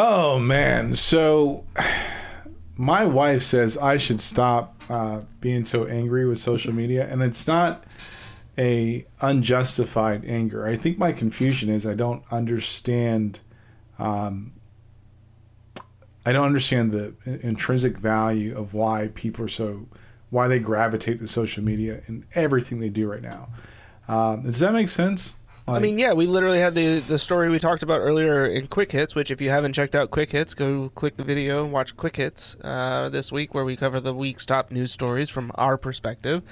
Oh man, so my wife says I should stop uh, being so angry with social media, and it's not a unjustified anger. I think my confusion is I don't understand. Um, I don't understand the intrinsic value of why people are so, why they gravitate to social media and everything they do right now. Um, does that make sense? I mean, yeah, we literally had the the story we talked about earlier in Quick Hits. Which, if you haven't checked out Quick Hits, go click the video and watch Quick Hits uh, this week, where we cover the week's top news stories from our perspective.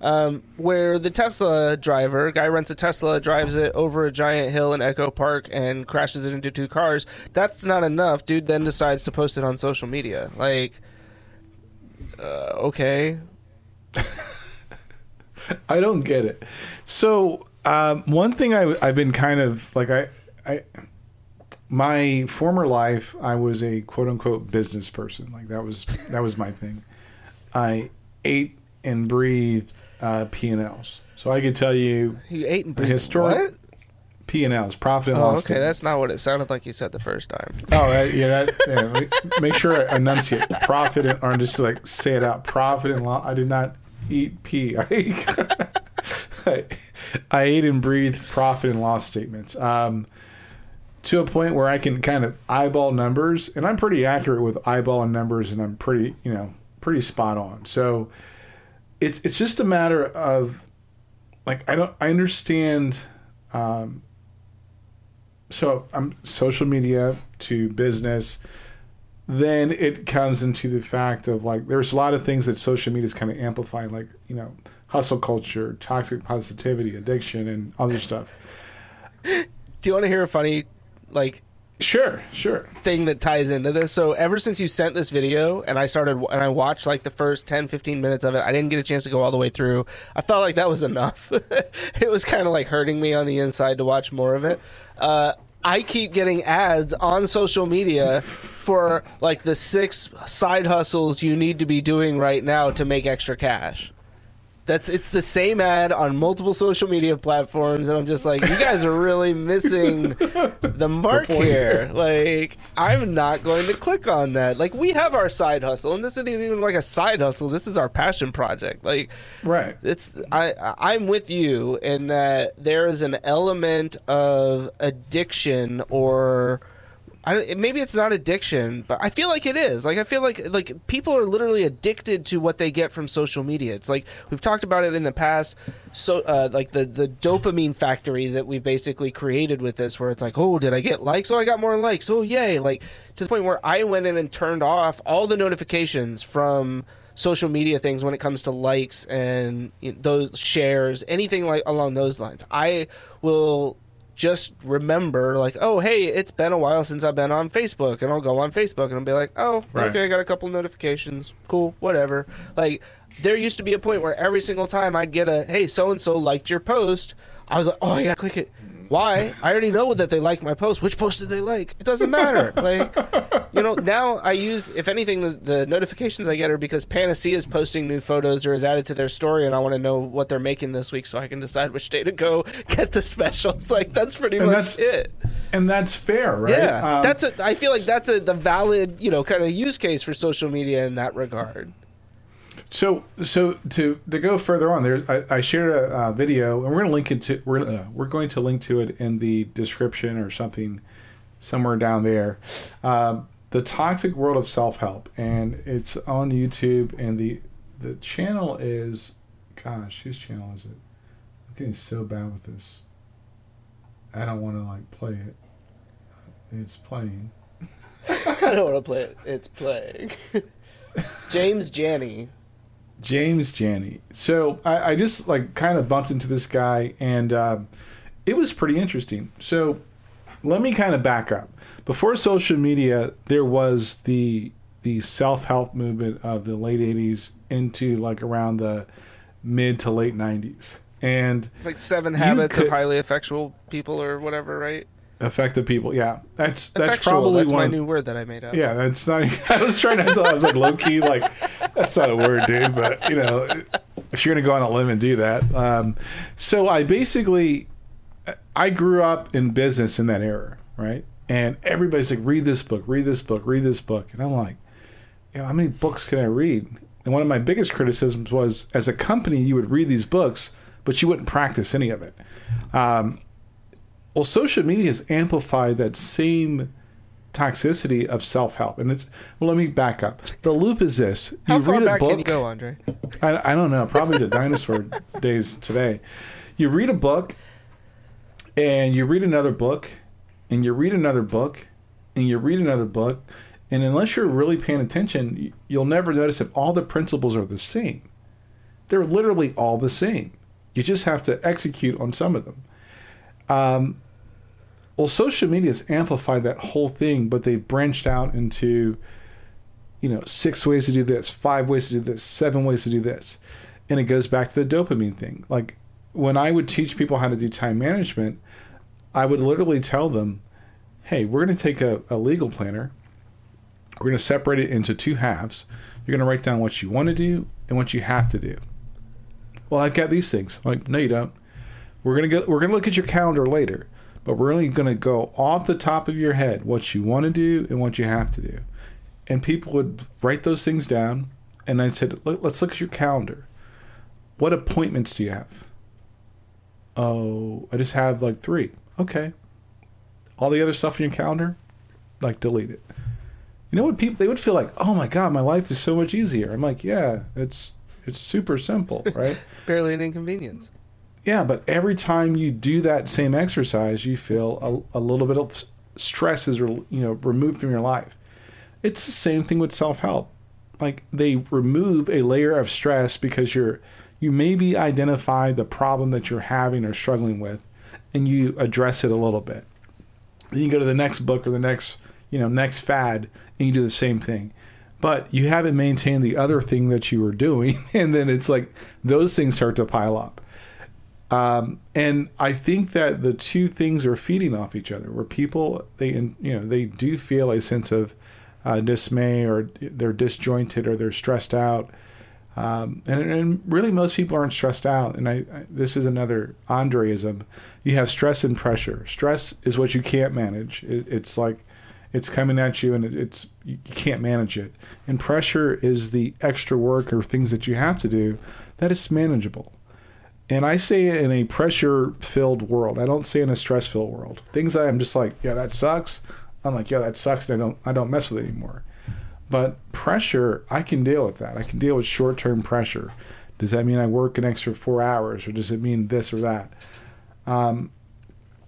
Um, where the Tesla driver, guy rents a Tesla, drives it over a giant hill in Echo Park, and crashes it into two cars. That's not enough. Dude then decides to post it on social media. Like, uh, okay. I don't get it. So um, one thing I, I've been kind of like I, I, my former life, I was a quote unquote business person. Like that was that was my thing. I ate and breathed uh, P and Ls, so I could tell you. You ate and breathed historic what? P and Ls, profit and oh, loss. Okay, statements. that's not what it sounded like you said the first time. Oh, yeah, that, yeah make sure I enunciate profit and, or just like say it out. Profit and loss. I did not eat P. I, I I ate and breathed profit and loss statements um, to a point where I can kind of eyeball numbers, and I'm pretty accurate with eyeballing numbers, and I'm pretty, you know, pretty spot on. So it's it's just a matter of like I don't I understand. Um, so I'm social media to business then it comes into the fact of like there's a lot of things that social media is kind of amplifying like you know hustle culture, toxic positivity, addiction, and other stuff. Do you want to hear a funny, like, Sure, sure. Thing that ties into this. So ever since you sent this video and I started and I watched like the first 10 15 minutes of it, I didn't get a chance to go all the way through. I felt like that was enough. it was kind of like hurting me on the inside to watch more of it. Uh, I keep getting ads on social media for like the six side hustles you need to be doing right now to make extra cash. That's it's the same ad on multiple social media platforms, and I'm just like, you guys are really missing the mark the here. Like, I'm not going to click on that. Like, we have our side hustle, and this isn't even like a side hustle. This is our passion project. Like, right? It's I I'm with you in that there is an element of addiction or I, maybe it's not addiction, but I feel like it is. Like I feel like like people are literally addicted to what they get from social media. It's like we've talked about it in the past. So uh, like the the dopamine factory that we've basically created with this, where it's like, oh, did I get likes? Oh, I got more likes. Oh, yay! Like to the point where I went in and turned off all the notifications from social media things when it comes to likes and you know, those shares, anything like along those lines. I will just remember like oh hey it's been a while since i've been on facebook. And i'll go on facebook and i'll be like oh right. okay i got a couple notifications. Cool whatever. Like there used to be a point where every single time i'd get a hey so and so liked your post i was like oh i gotta click it why? I already know that they like my post. Which post did they like? It doesn't matter. like, you know, now I use, if anything, the, the, notifications I get are because Panacea is posting new photos or is added to their story, and I want to know what they're making this week so I can decide which day to go get the specials. Like, that's pretty and much that's, it. And that's fair, right? Yeah, um, that's a. I feel like that's a the valid, you know, kind of use case for social media in that regard. So, so to to go further on, there, I, I shared a, video, and we're going to link it to we're uh, we're going to link to it in the description or something somewhere down there. Um, the toxic world of self help, and it's on YouTube, and the the channel is, gosh, whose channel is it? I'm getting so bad with this. I don't want to like play it. It's playing. I don't want to play it. It's playing. James Jani James Jani. So I, I, just like kind of bumped into this guy, and uh, it was pretty interesting. So let me kind of back up. Before social media, there was the the self help movement of the late '80s into like around the mid to late '90s, and like Seven Habits could, of Highly Effectual People or whatever, right? Effective people, yeah. That's that's Effectual, probably that's one. my new word that I made up. Yeah, that's not. I was trying to. I was like low key, like that's not a word, dude. But you know, if you're gonna go on a limb and do that, um, so I basically, I grew up in business in that era, right? and everybody's like, read this book, read this book, read this book, and I'm like, you know, how many books can I read? And one of my biggest criticisms was, as a company, you would read these books, but you wouldn't practice any of it. Um, well, social media has amplified that same toxicity of self-help, and it's well. Let me back up. The loop is this: you How far read a back book. can you go, Andre? I, I don't know. Probably the dinosaur days today. You read a book, and you read another book, and you read another book, and you read another book, and unless you're really paying attention, you'll never notice that all the principles are the same. They're literally all the same. You just have to execute on some of them. Um, well, social media has amplified that whole thing, but they've branched out into you know, six ways to do this, five ways to do this, seven ways to do this. And it goes back to the dopamine thing. Like when I would teach people how to do time management, I would literally tell them, hey, we're going to take a, a legal planner, we're going to separate it into two halves. You're going to write down what you want to do and what you have to do. Well, I've got these things. I'm like, no, you don't. We're gonna go. We're gonna look at your calendar later, but we're only gonna go off the top of your head what you want to do and what you have to do. And people would write those things down and i said "Let- let's look at your calendar. What appointments do you have? Oh i just have like three. Okay. All the other stuff in your calendar? Like delete it. You know what people they would feel like oh my god my life is so much easier. I'm like yeah it's it's super simple right? Barely an inconvenience. Yeah, but every time you do that same exercise, you feel a, a little bit of stress is you know removed from your life. It's the same thing with self help. Like they remove a layer of stress because you're you maybe identify the problem that you're having or struggling with, and you address it a little bit. Then you go to the next book or the next you know next fad, and you do the same thing. But you haven't maintained the other thing that you were doing, and then it's like those things start to pile up. Um, and I think that the two things are feeding off each other. Where people they you know they do feel a sense of uh, dismay or they're disjointed or they're stressed out. Um, and, and really, most people aren't stressed out. And I, I this is another Andreism. You have stress and pressure. Stress is what you can't manage. It, it's like it's coming at you and it, it's you can't manage it. And pressure is the extra work or things that you have to do that is manageable. And I say it in a pressure filled world. I don't say in a stress filled world. Things that I'm just like, yeah, that sucks. I'm like, yeah, that sucks. And I don't I don't mess with it anymore. But pressure, I can deal with that. I can deal with short term pressure. Does that mean I work an extra four hours, or does it mean this or that? Um,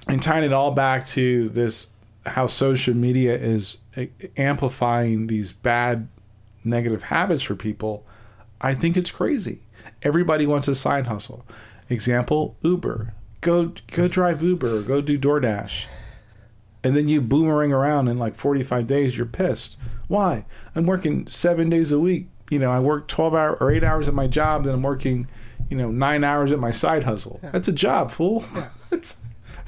and tying it all back to this, how social media is amplifying these bad, negative habits for people. I think it's crazy. Everybody wants a side hustle. Example: Uber. Go go drive Uber. Or go do DoorDash. And then you boomerang around in like 45 days you're pissed. Why? I'm working seven days a week. You know i work 12 hour or 8 hours at my job then i'm working you know 9 hours at my side hustle. That's a job fool. It's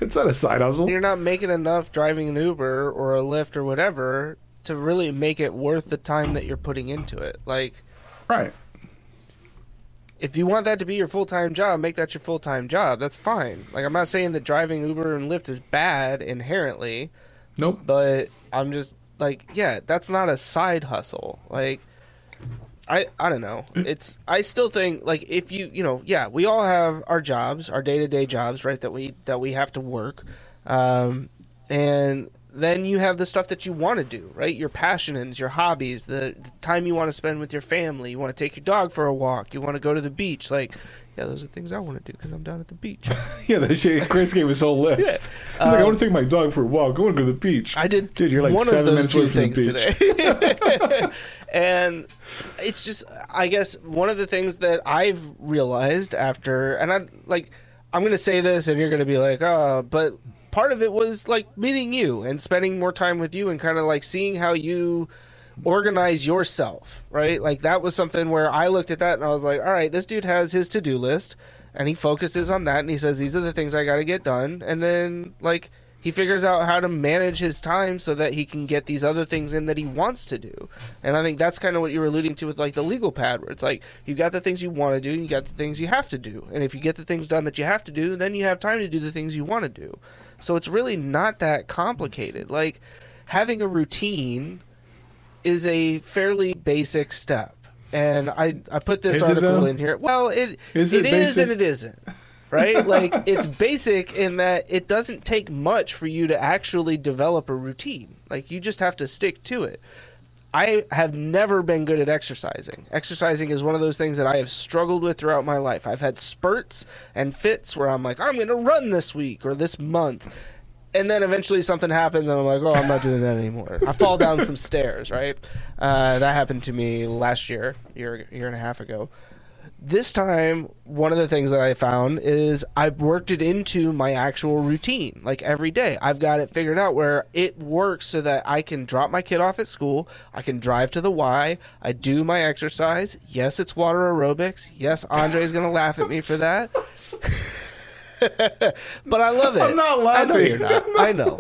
it's not a side hustle. You're not making enough driving an Uber or a Lyft or whatever to really make it worth the time that you're putting into it. Like, right if you want that to be your full time job, make that your full time job. That's fine. Like, I'm not saying that driving Uber and Lyft is bad inherently, nope but I'm just like, yeah, that's not a side hustle. Like, I I don't know. It's I still think like if you you know yeah we all have our jobs, our day to day jobs, right? That we that we have to work, um, and then you have the stuff that you want to do, right? Your passions, your hobbies, the, the time you want to spend with your family. You want to take your dog for a walk. You want to go to the beach. Like, yeah, those are things I want to do because I'm down at the beach. yeah that shit chris gave us a whole list he's like i Um, want to take my dog for a walk i want to go to the beach I did Dude, you're like one seven of those minutes away two from the things beach. today. and it's just I guess one of the things that I've realized after and I like I'm going to say this and you're going to be like, "Oh, but part of it was like meeting you and spending more time with you and kind of like seeing how you organize yourself, right? Like that was something where I looked at that and I was like, "All right, this dude has his to-do list and he focuses on that and he says these are the things I got to get done." And then like He figures out how to manage his time so that he can get these other things in that he wants to do. And I think that's kind of what you were alluding to with like the legal pad, where it's like you got the things you want to do, you got the things you have to do. And if you get the things done that you have to do, then you have time to do the things you want to do. So it's really not that complicated. Like having a routine is a fairly basic step. And I, I put this Is article in here. Well, it Is it it is and it isn't. Right? like it's basic in that it doesn't take much for you to actually develop a routine. Like you just have to stick to it. I have never been good at exercising. Exercising is one of those things that I have struggled with throughout my life. I've had spurts and fits where I'm like, I'm going to run this week or this month. And then eventually something happens and I'm like, oh, I'm not doing that anymore. I fall down some stairs, right? Uh, that happened to me last year, year, year and a half ago. This time, one of the things that I found is I've worked it into my actual routine. Like every day, I've got it figured out where it works so that I can drop my kid off at school. I can drive to the Y. I do my exercise. Yes, it's water aerobics. Yes, Andre's going to laugh at me for that. but I love it. I'm not I know laughing. you're not. I know.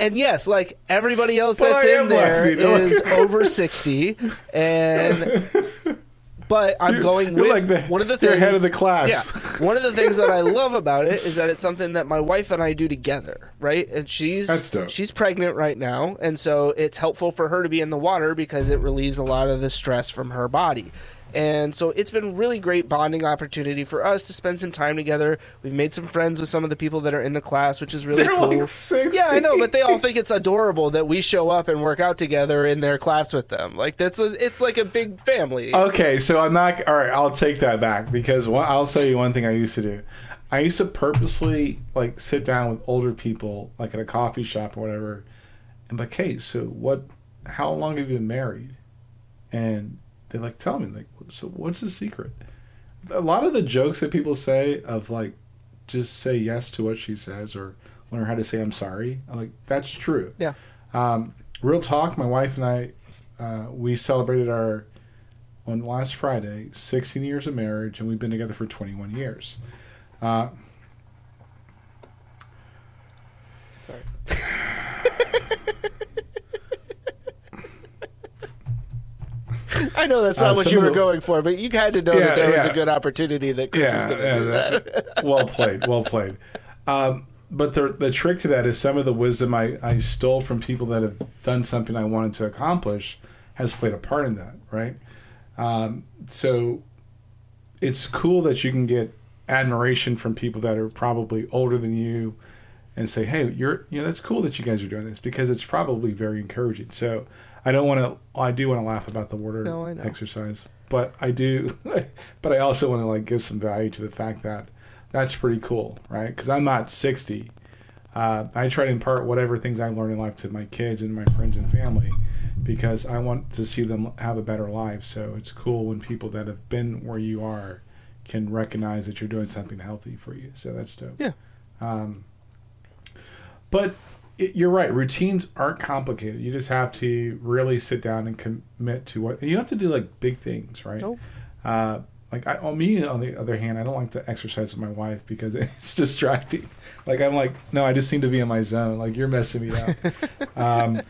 And yes, like everybody else But that's in there laughing. Is over 60 and but I'm going you're with like the- one of the you're things ahead of the class. Yeah. One of the things that I love about it is that it's something that my wife and I do together, right? And she's she's pregnant right now, and so it's helpful for her to be in the water because it relieves a lot of the stress from her body. And so it's been really great bonding opportunity for us to spend some time together. We've made some friends with some of the people that are in the class, which is really They're cool. like 60. Yeah, I know, but they all think it's adorable that we show up and work out together in their class with them. Like that's a, it's like a big family. Okay, so I'm not. All right, I'll take that back because one, I'll tell you one thing I used to do. I used to purposely like sit down with older people, like at a coffee shop or whatever, and like, "Hey, so what? How long have you been married?" And they like tell me like, "So what's the secret?" A lot of the jokes that people say of like, just say yes to what she says or learn how to say I'm sorry. I'm like, that's true. Yeah. Um, real talk. My wife and I, uh, we celebrated our on last Friday, 16 years of marriage, and we've been together for 21 years. Uh, Sorry. I know that's not Uh, what you were the- going for, but you had to know Yeah, that there was a good opportunity that Chris was going to yeah, do that. that- well played, well played. Um, but the the trick to that is some of the wisdom I, I stole from people that have done something I wanted to accomplish has played a part in that, right? Um, so it's cool that you can get admiration from people that are probably older than you and say, hey, you're, you know, that's cool that you guys are doing this because it's probably very encouraging. So I don't want to, I do want to laugh about the water No, exercise, but I do, but I also want to like give some value to the fact that that's pretty cool, right? Because I'm not 60. Uh, I try to impart whatever things I've learned in life to my kids and my friends and family because I want to see them have a better life. So it's cool when people that have been where you are can recognize that you're doing something healthy for you. So that's dope. Yeah. Um, but it, you're right. Routines aren't complicated. You just have to really sit down and commit to what you don't have to do like big things, right? Nope. Uh, like I, on me, on the other hand, I don't like to exercise with my wife because it's distracting. Like I'm like, no, I just seem to be in my zone. Like you're messing me up. um,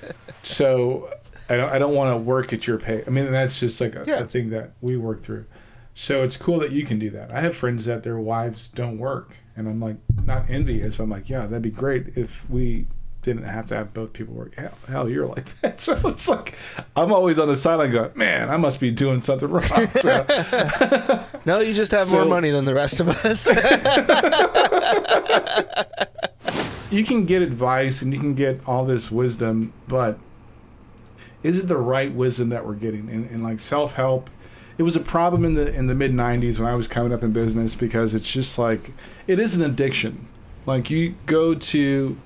so I don't, I don't want to work at your pace. I mean, that's just like a, Yeah. a thing that we work through. So it's cool that you can do that. I have friends that their wives don't work, and I'm like not envious, but I'm like, yeah, that'd be great if we didn't have to have both people work. Hell, hell you're like that. So it's like I'm always on the sideline going, man, I must be doing something wrong. So, No, you just have So- more money than the rest of us. you can get advice and you can get all this wisdom, but is it the right wisdom that we're getting? And, and like self help, it was a problem in the in the mid '90s when I was coming up in business because it's just like it is an addiction. Like you go to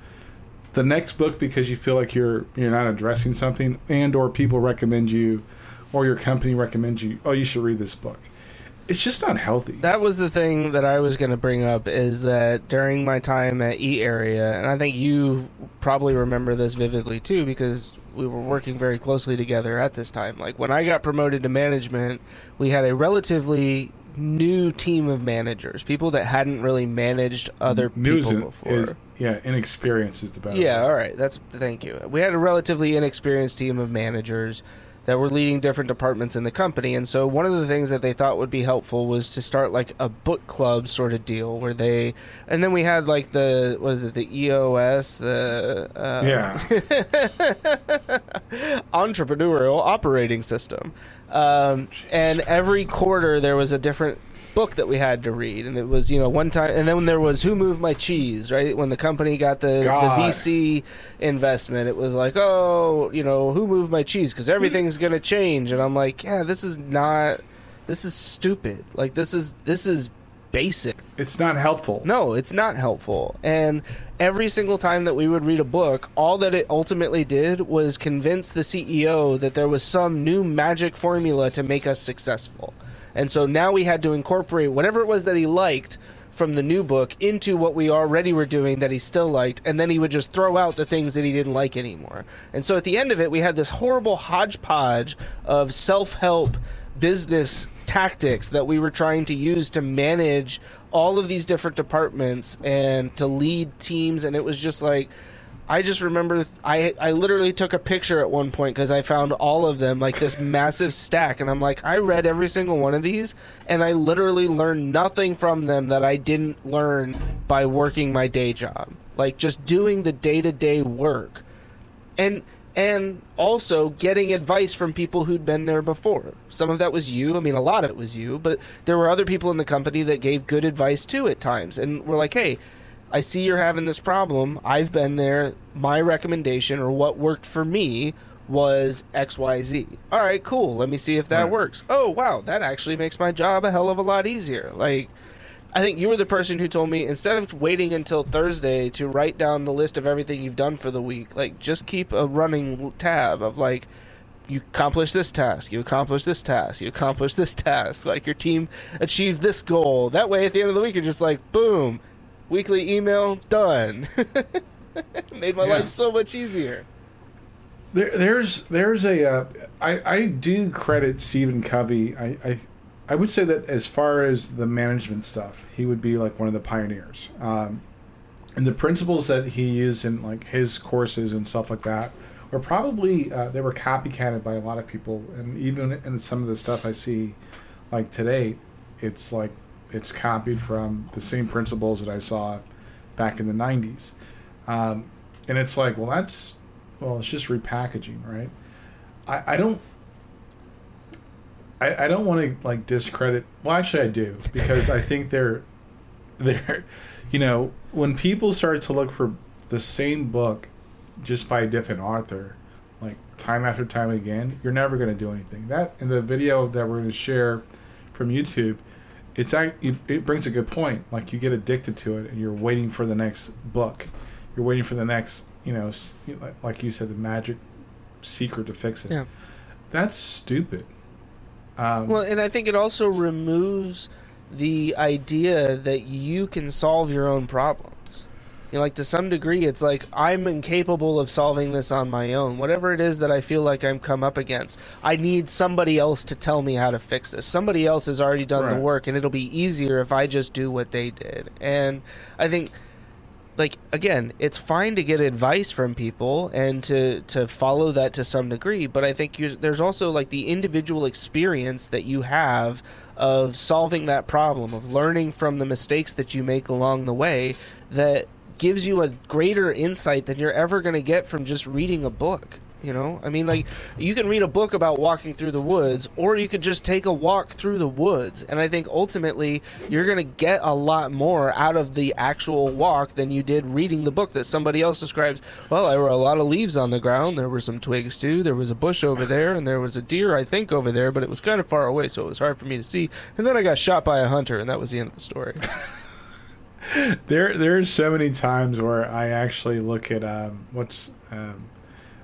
the next book because you feel like you're you're not addressing something, and or people recommend you, or your company recommends you. Oh, you should read this book. It's just not healthy. that was the thing that I was going to bring up is that during my time at E Area, and I think you probably remember this vividly too because we were working very closely together at this time. Like when I got promoted to management, we had a relatively new team of managers, people that hadn't really managed other News people before. is yeah, inexperience is the better. Yeah, all right. That's thank you. We had a relatively inexperienced team of managers that were leading different departments in the company, and so one of the things that they thought would be helpful was to start like a book club sort of deal where they, and then we had like the what is it, the EOS, the uh, yeah. entrepreneurial operating system. Um, and every quarter there was a different book that we had to read, and it was you know one time, and then there was Who Moved My Cheese, right? When the company got the, the VC investment, it was like, oh, you know, Who Moved My Cheese? Because everything's hmm. gonna change, and I'm like, yeah, this is not, this is stupid. Like this is this is basic It's not helpful. no, it's not helpful. And every single time that we would read a book, all that it ultimately did was convince the CEO that there was some new magic formula to make us successful. And so now we had to incorporate whatever it was that he liked from the new book into what we already were doing that he still liked, and then he would just throw out the things that he didn't like anymore. And so at the end of it, we had this horrible hodgepodge of self help business tactics that we were trying to use to manage all of these different departments and to lead teams and it was just like I just remember I I literally took a picture at one point because I found all of them like this massive stack and I'm like I read every single one of these and I literally learned nothing from them that I didn't learn by working my day job like just doing the day-to-day work and and also getting advice from people who'd been there before. Some of that was you. I mean, a lot of it was you, but there were other people in the company that gave good advice too at times. And we're like, hey, I see you're having this problem. I've been there. My recommendation or what worked for me was XYZ. All right, cool. Let me see if that Right. works. Oh, wow. That actually makes my job a hell of a lot easier. Like, I think you were the person who told me instead of waiting until Thursday to write down the list of everything you've done for the week, like just keep a running tab of like you accomplished this task, you accomplished this task, you accomplished this task, like your team achieved this goal. That way at the end of the week you're just like boom, weekly email done. Made my Yeah. life so much easier. There, there's there's a uh, I I do credit Stephen Covey. I, I I would say that as far as the management stuff, he would be like one of the pioneers. Um, and the principles that he used in like his courses and stuff like that were probably uh, they were copycatted by a lot of people. And even in some of the stuff I see like today, it's like it's copied from the same principles that I saw back in the '90s. Um, and it's like, well, that's well, it's just repackaging, right? I, I don't I, I don't want to like discredit well actually I do because I think they're they're you know, when people start to look for the same book just by a different author, like time after time again, you're never gonna do anything. That in the video that we're gonna share from YouTube, it's it brings a good point. Like you get addicted to it and you're waiting for the next book. You're waiting for the next, you know, like- like you said, the magic secret to fix it. Yeah. That's stupid. Um, Well, and I think it also removes the idea that you can solve your own problems. You know, like to some degree, it's like I'm incapable of solving this on my own. Whatever it is that I feel like I'm come up against, I need somebody else to tell me how to fix this. Somebody else has already done the work, and it'll be easier if I just do what they did. And I think like again, it's fine to get advice from people and to to follow that to some degree, but I think you there's also like the individual experience that you have of solving that problem, of learning from the mistakes that you make along the way that gives you a greater insight than you're ever going to get from just reading a book. You know, I mean, like you can read a book about walking through the woods, or you could just take a walk through the woods. And I think ultimately you're going to get a lot more out of the actual walk than you did reading the book that somebody else describes. Well, there were a lot of leaves on the ground. There were some twigs too. There was a bush over there, and there was a deer, I think, over there, but it was kind of far away, so it was hard for me to see. And then I got shot by a hunter, and that was the end of the story. there there are so many times where I actually look at um, what's um,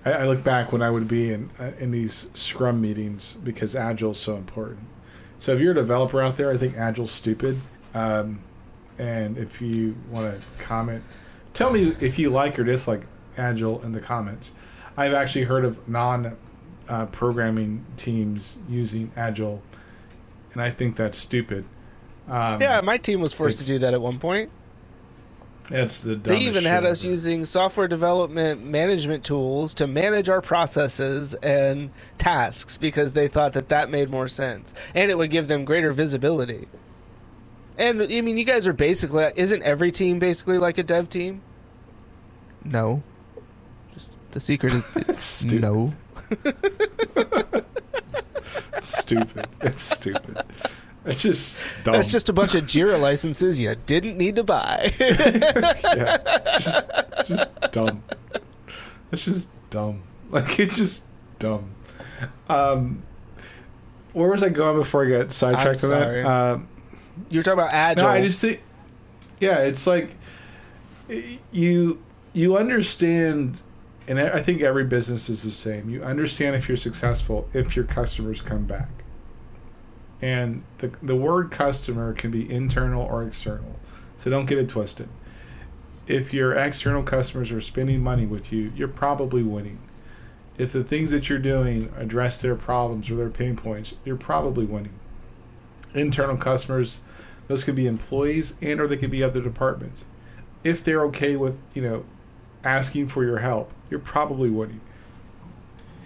I, I look back when I would be in uh, in these Scrum meetings because Agile is so important. So if you're a developer out there, I think Agile's stupid. Um, and if you want to comment, tell me if you like or dislike Agile in the comments. I've actually heard of non uh, programming teams using Agile, and I think that's stupid. Um, Yeah, my team was forced to do that at one point. it's the They even had us ever. using software development management tools to manage our processes and tasks because they thought that that made more sense and it would give them greater visibility. And I mean, you guys are basically isn't every team basically like a dev team? No. Just the secret is no. stupid. It's stupid. It's just dumb. That's just a bunch of Jira licenses you didn't need to buy. yeah, just, just dumb. It's just dumb. Like it's just dumb. Um, where was I going before I got sidetracked on sorry. that? Um, you were talking about agile. no, I just think, yeah, it's like you you understand, and I think every business is the same. You understand if you're successful if your customers come back, and the the word customer can be internal or external, so don't get it twisted. If your external customers are spending money with you, you're probably winning. If the things that you're doing address their problems or their pain points, you're probably winning. Internal customers, those could be employees and or they could be other departments. If they're okay with, you know, asking for your help, you're probably winning.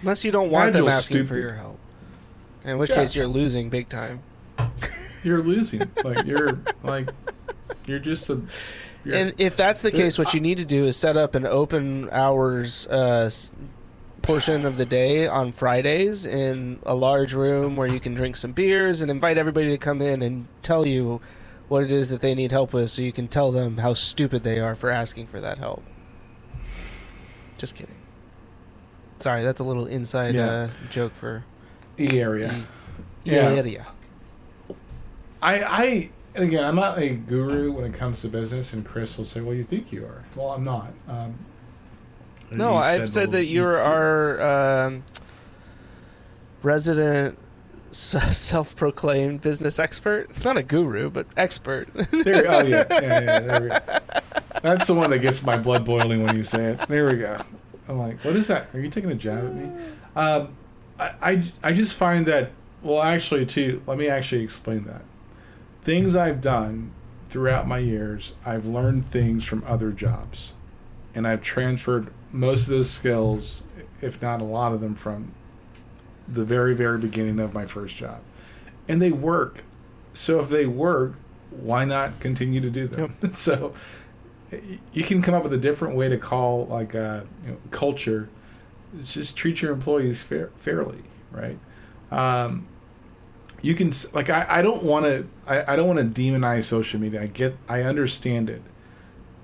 Unless you don't want them Agile's asking for your help. In which Yeah. case you're losing big time. You're losing. like you're like you're just a you're, And if that's the case, what you need to do is set up an open hours uh, portion of the day on Fridays in a large room where you can drink some beers and invite everybody to come in and tell you what it is that they need help with so you can tell them how stupid they are for asking for that help. Just kidding. Sorry, that's a little inside Yeah. uh, joke for E area. the Yeah. area. I, I, and again, I'm not a guru when it comes to business, and Chris will say, "Well, you think you are." Well, I'm not. Um, No, you I've said well, that you- you're our um, resident s- self-proclaimed business expert. Not a guru, but expert. There, oh yeah, yeah, yeah. There we go. That's the one that gets my blood boiling when you say it. There we go. I'm like, what is that? Are you taking a jab at me? Um, I, I, I just find that. Well, actually, too. Let me actually explain that. Things I've done throughout my years, I've learned things from other jobs, and I've transferred most of those skills, if not a lot of them, from the very, very beginning of my first job, and they work. So if they work, why not continue to do them? so you can come up with a different way to call like uh, you know, culture. It's just treat your employees fair, fairly, right? Um, you can like I, I don't want to I, I don't want to demonize social media. I get I understand it,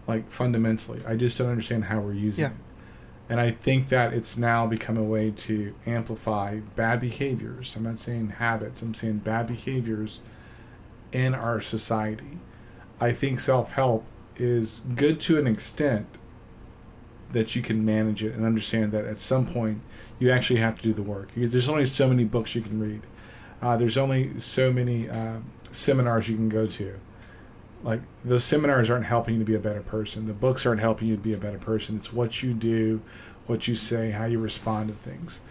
like fundamentally. I just don't understand how we're using Yeah. it. And I think that it's now become a way to amplify bad behaviors. I'm not saying habits. I'm saying bad behaviors in our society. I think self help is good to an extent that you can manage it and understand that at some point you actually have to do the work because there's only so many books you can read. Uh, there's only so many uh, seminars you can go to. Like those seminars aren't helping you to be a better person. The books aren't helping you to be a better person. It's what you do, what you say, how you respond to things,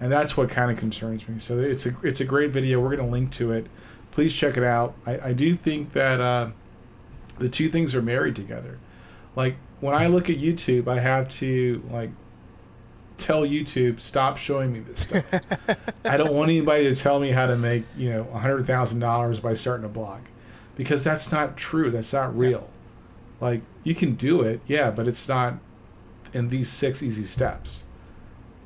and that's what kind of concerns me. So it's a it's a great video. We're going to link to it. Please check it out. I, I do think that uh, the two things are married together. Like when I look at YouTube, I have to like tell YouTube stop showing me this stuff. I don't want anybody to tell me how to make you know a hundred thousand dollars by starting a blog, because that's not true. That's not real. Like you can do it, yeah, but it's not in these six easy steps.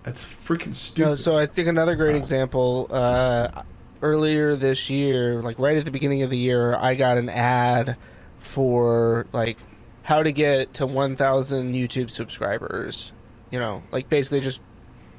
That's freaking stupid. No, so I think another great example. Uh, earlier this year, like right at the beginning of the year, I got an ad for like how to get to 1,000 YouTube subscribers. You know, like basically just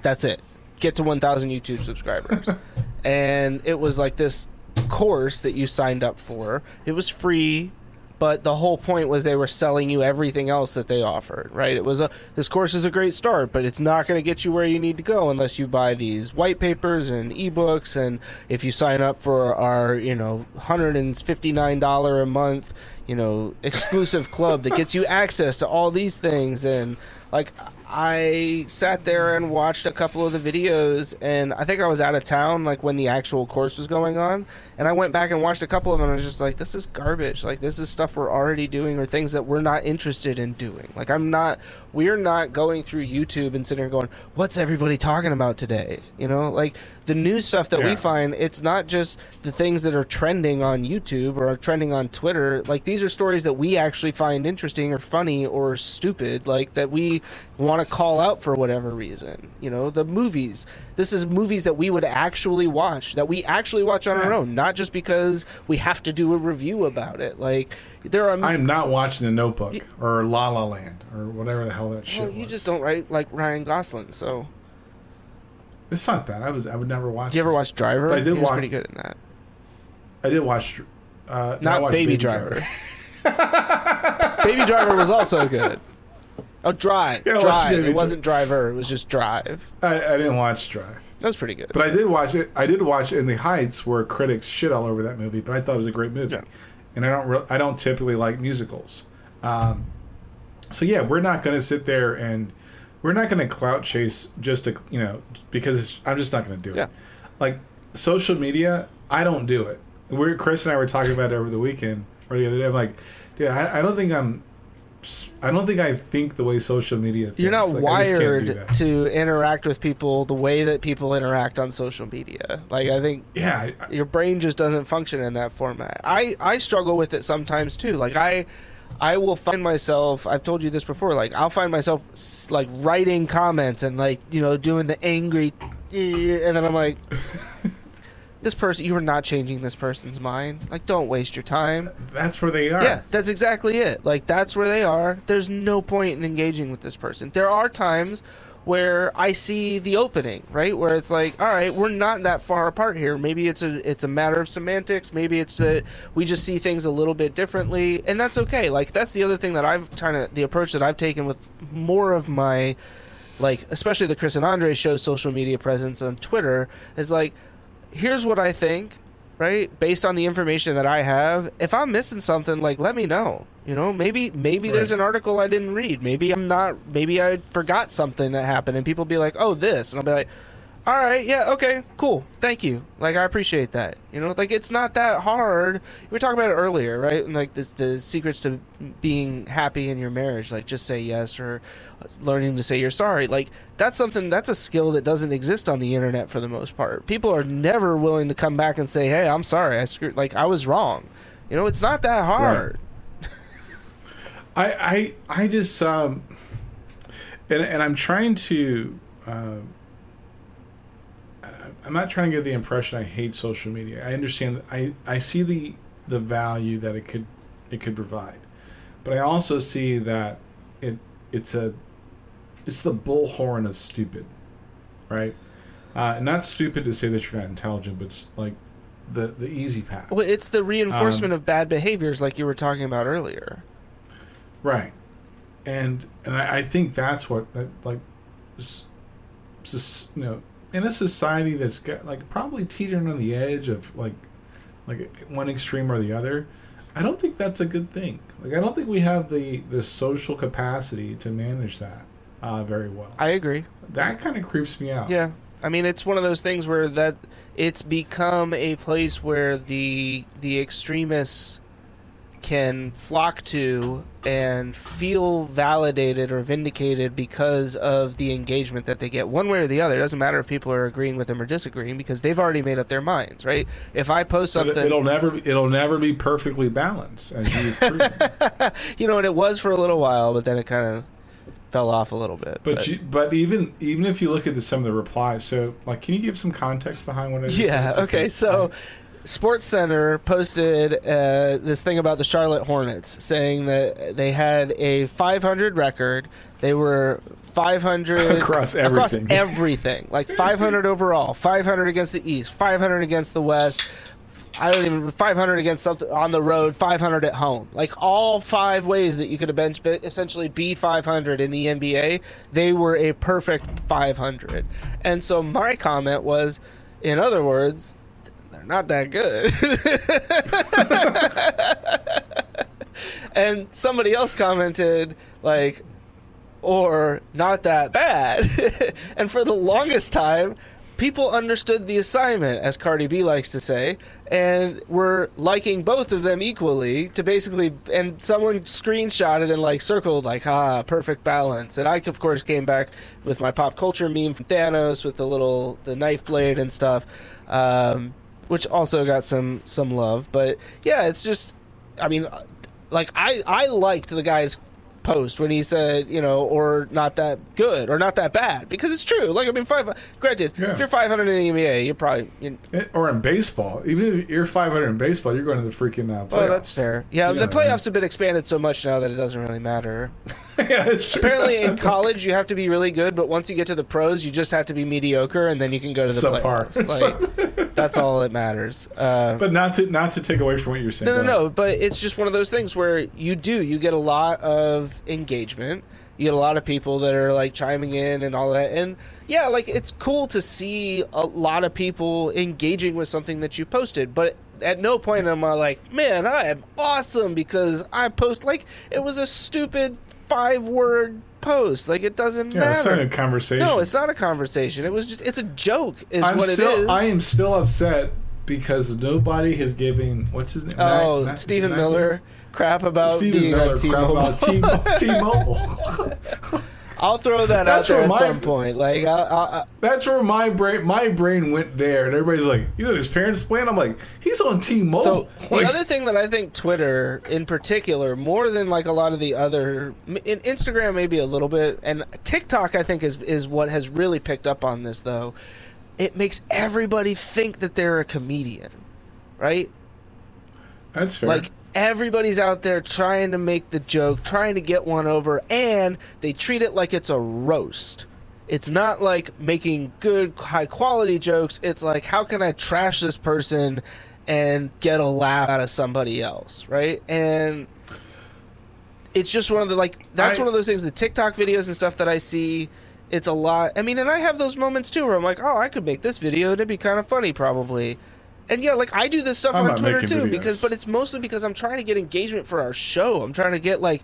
that's it. Get to 1,000 YouTube subscribers. and it was like this course that you signed up for. It was free, but the whole point was they were selling you everything else that they offered, right? It was a this course is a great start, but it's not going to get you where you need to go unless you buy these white papers and ebooks and if you sign up for our, you know, $159 a month, you know, exclusive club that gets you access to all these things. And like I sat there and watched a couple of the videos and I think I was out of town like when the actual course was going on and I went back and watched a couple of them. and I was just like, this is garbage. Like this is stuff we're already doing or things that we're not interested in doing. Like I'm not. We're not going through YouTube and sitting there going, what's everybody talking about today? You know, like the new stuff that we find. It's not just the things that are trending on YouTube or are trending on Twitter. Like these are stories that we actually find interesting or funny or stupid. Like that we want to call out for whatever reason. You know, the movies. This is movies that we would actually watch, that we actually watch on our own, not just because we have to do a review about it. Like there are. I'm not watching The Notebook or La La Land or whatever the hell that shit well, you was. just don't write like Ryan Gosling. So, It's not that. I would. I would never watch. did you ever watch Driver? But I did he was watch- pretty good in that. I did watch. Uh, not watched Baby, Driver. Baby Driver was also good. Oh, Drive. Yeah, Drive. It wasn't Driver. It was just Drive. I, I didn't watch Drive, That was pretty good. but I did watch it. I did watch In the Heights, where critics shit all over that movie, but I thought it was a great movie. Yeah. And I don't. Re- I don't typically like musicals. Um, so yeah, we're not going to sit there and we're not going to clout chase just to you know because it's, I'm just not going to do Yeah. it. Like social media, I don't do it. We're Chris and I were talking about it over the weekend or the other day. I'm like, dude, I, I don't think I'm. I don't think I think the way social media. Thinks. You're not Like, I can't do wired to interact with people the way that people interact on social media. Like I think Yeah, I, your brain just doesn't function in that format. I I struggle with it sometimes too. Like I I will find myself I've told you this before like I'll find myself like writing comments and like you know doing the angry and then I'm like this person you are not changing this person's mind. Like don't waste your time. that's where they are. Yeah, that's exactly it. Like that's where they are. There's no point in engaging with this person. There are times where I see the opening, right? Where it's like, all right, we're not that far apart here. Maybe it's a it's a matter of semantics. Maybe it's a we just see things a little bit differently, and that's okay. Like that's the other thing that I've kind of the approach that I've taken with more of my like especially the Chris and Andre show social media presence on Twitter is like here's what I think, right? Based on the information that I have, if I'm missing something, like let me know. You know, maybe maybe there's an article I didn't read. Maybe I'm not. Maybe I forgot something that happened, and people be like, "Oh, this," and I'll be like, "All right, yeah, okay, cool, thank you. Like I appreciate that. You know, like it's not that hard. We were talking about it earlier, right? And like this, the secrets to being happy in your marriage, like just say yes or learning to say you're sorry. Like that's something that's a skill that doesn't exist on the internet for the most part. People are never willing to come back and say, "Hey, I'm sorry. I screwed. Like I was wrong." You know, it's not that hard. I I I just um, and and I'm trying to. Um, I'm not trying to get the impression I hate social media. I understand. I I see the the value that it could it could provide, but I also see that it it's a it's the bullhorn of stupid, right? Uh, and not stupid to say that you're not intelligent, but it's like the the easy path. Well, it's the reinforcement Um, of bad behaviors, like you were talking about earlier. Right, and and I, I think that's what that, like, you know, in a society that's got like probably teetering on the edge of like, like one extreme or the other. I don't think that's a good thing. Like I don't think we have the the social capacity to manage that uh, very well. I agree. that kind of creeps me out. Yeah. I mean, it's one of those things where that it's become a place where the the extremists can flock to and feel validated or vindicated because of the engagement that they get one way or the other. It doesn't matter if people are agreeing with them or disagreeing because they've already made up their minds, right? If I post But something, it, will never it'll never be perfectly balanced as you've you know, and it was for a little while, but then it kind of fell off a little bit. But you, but even even if you look at the, some of the replies, so like, can you give some context behind what it is? Yeah. Okay. So, Sports Center posted uh, this thing about the Charlotte Hornets, saying that they had a 500 record. They were 500 Across across everything. everything, like 500 overall, 500 against the East, 500 against the West. I don't even 500 against something on the road, 500 at home. Like all five ways that you could have essentially be 500 in the NBA, they were a perfect 500. And so my comment was, in other words, not that good. and somebody else commented like or not that bad. and for the longest time, people understood the assignment, as Cardi B likes to say, and were liking both of them equally to basically. And someone screenshotted and like circled like, ah, perfect balance. And I, of course, came back with my pop culture meme from Thanos with the little the knife blade and stuff, um, which also got some some love. But yeah, it's just, I mean, like I I liked the guy's post when he said, you know, or not that good or not that bad because it's true. Like I mean, five. Granted, Yeah. if you're 500 in the NBA, you're probably. You It- or in baseball, even if you're 500 in baseball, you're going to the freaking uh, playoffs. well, that's fair. Yeah, the playoffs have been expanded so much now that it doesn't really matter. yeah. Apparently, in college, you have to be really good, but once you get to the pros, you just have to be mediocre, and then you can go to the Subpar. playoffs. Like, that's all that matters. Uh, but not to not to take away from what you're saying. No, no, no. But it's just one of those things where you do you get a lot of engagement. You get a lot of people that are like chiming in and all that, and yeah, like it's cool to see a lot of people engaging with something that you posted. But at no point am I like, man, I am awesome because I post like it was a stupid five word post. Like it doesn't Yeah, it's not a conversation. No, it's not a conversation. It was just it's a joke. Is I'm what still, it is. I am still upset because nobody has given what's his name? oh, Mac- Mac- Stephen Miller. Crap about Stephen being on T-Mobile. T-Mobile. I'll throw that out there at my- some point. Like, I, I, I, That's where my brain my brain went there, and everybody's like, "You know his parents playing?" I'm like, "He's on T-Mobile." so the other thing that I think Twitter, in particular, more than like a lot of the other, in Instagram maybe a little bit, and TikTok, I think is is what has really picked up on this though. It makes everybody think that they're a comedian, right? that's fair. Like everybody's out there trying to make the joke, trying to get one over, and they treat it like it's a roast. It's not like making good, high quality jokes. It's like, how can I trash this person and get a laugh out of somebody else, right? And it's just one of the like that's I- one of those things. The TikTok videos and stuff that I see, it's a lot. I mean, and I have those moments too where I'm like, oh, I could make this video. It'd be kind of funny, probably. And yeah, like I do this stuff I'm on Twitter too, videos. because but it's mostly because I'm trying to get engagement for our show. I'm trying to get like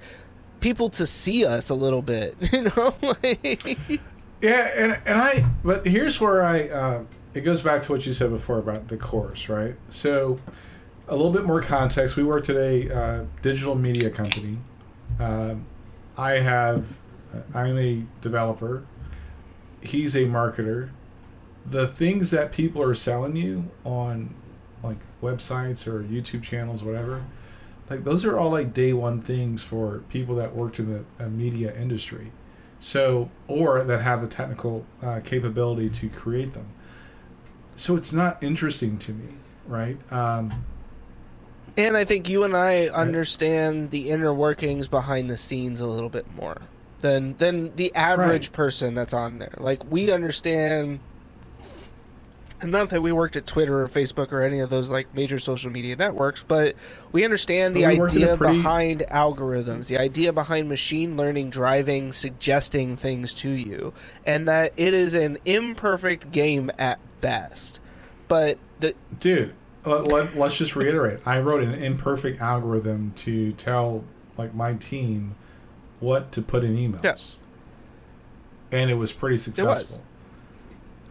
people to see us a little bit, you know. like, Yeah, and and I but here's where I uh, it goes back to what you said before about the course, right? So a little bit more context. We work at a uh, digital media company. Um, I have I'm a developer. He's a marketer. The things that people are selling you on like websites or YouTube channels, whatever, like those are all like day one things for people that worked in the uh, media industry so or that have the technical uh, capability to create them so it's not interesting to me right um, and I think you and I understand the inner workings behind the scenes a little bit more than than the average Right. person that's on there. Like we understand and not that we worked at Twitter or Facebook or any of those like major social media networks, but we understand the we worked in a idea pretty- behind algorithms, the idea behind machine learning driving, suggesting things to you, and that it is an imperfect game at best. But the dude let, let, let's just reiterate i wrote an imperfect algorithm to tell like my team what to put in emails Yeah. and it was pretty successful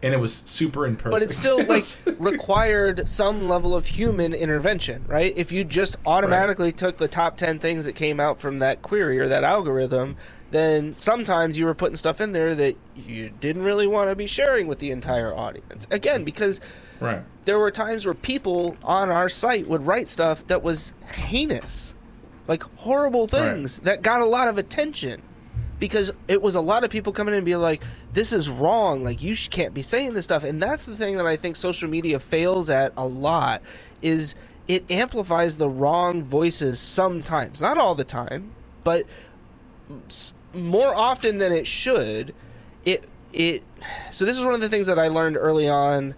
and it was super imperfect. But it still like required some level of human intervention right? If you just automatically took the top 10 things that came out from that query or that algorithm then sometimes you were putting stuff in there that you didn't really want to be sharing with the entire audience. Again because right. there were times where people on our site would write stuff that was heinous like horrible things that got a lot of attention because it was a lot of people coming in and be like this is wrong like you sh- can't be saying this stuff and that's the thing that i think social media fails at a lot is it amplifies the wrong voices sometimes not all the time but more often than it should it it so this is one of the things that i learned early on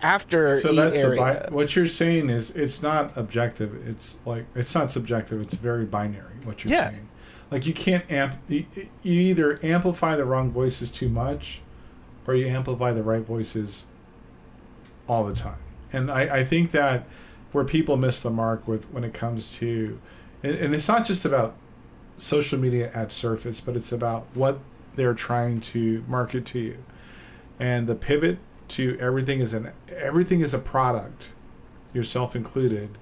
after So that's a bi- what you're saying is it's not objective. It's like it's not subjective. It's very binary. What you're Yeah. saying, like you can't amp. You, you either amplify the wrong voices too much, or you amplify the right voices all the time. And I, I think that where people miss the mark with when it comes to, and, and it's not just about social media at surface, but it's about what they're trying to market to you, and the pivot to everything is an everything is a product, yourself included,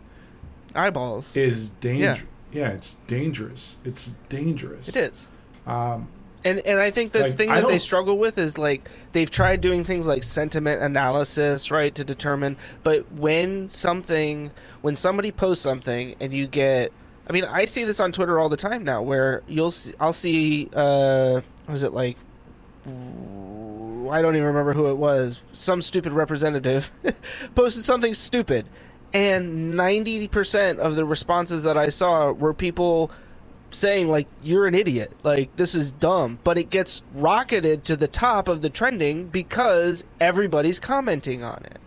Eyeballs. is dangerous Yeah. Yeah. it's dangerous. It's dangerous. It is. Um, And and I think the Like, thing that they struggle with is like they've tried doing things like sentiment analysis, right, to determine. But when something, when somebody posts something, and you get, I mean, I see this on Twitter all the time now, where you'll see, I'll see, uh, was it like, I don't even remember who it was, some stupid representative posted something stupid, and ninety percent of the responses that I saw were people saying like you're an idiot. Like this is dumb. But it gets rocketed to the top of the trending because everybody's commenting on it.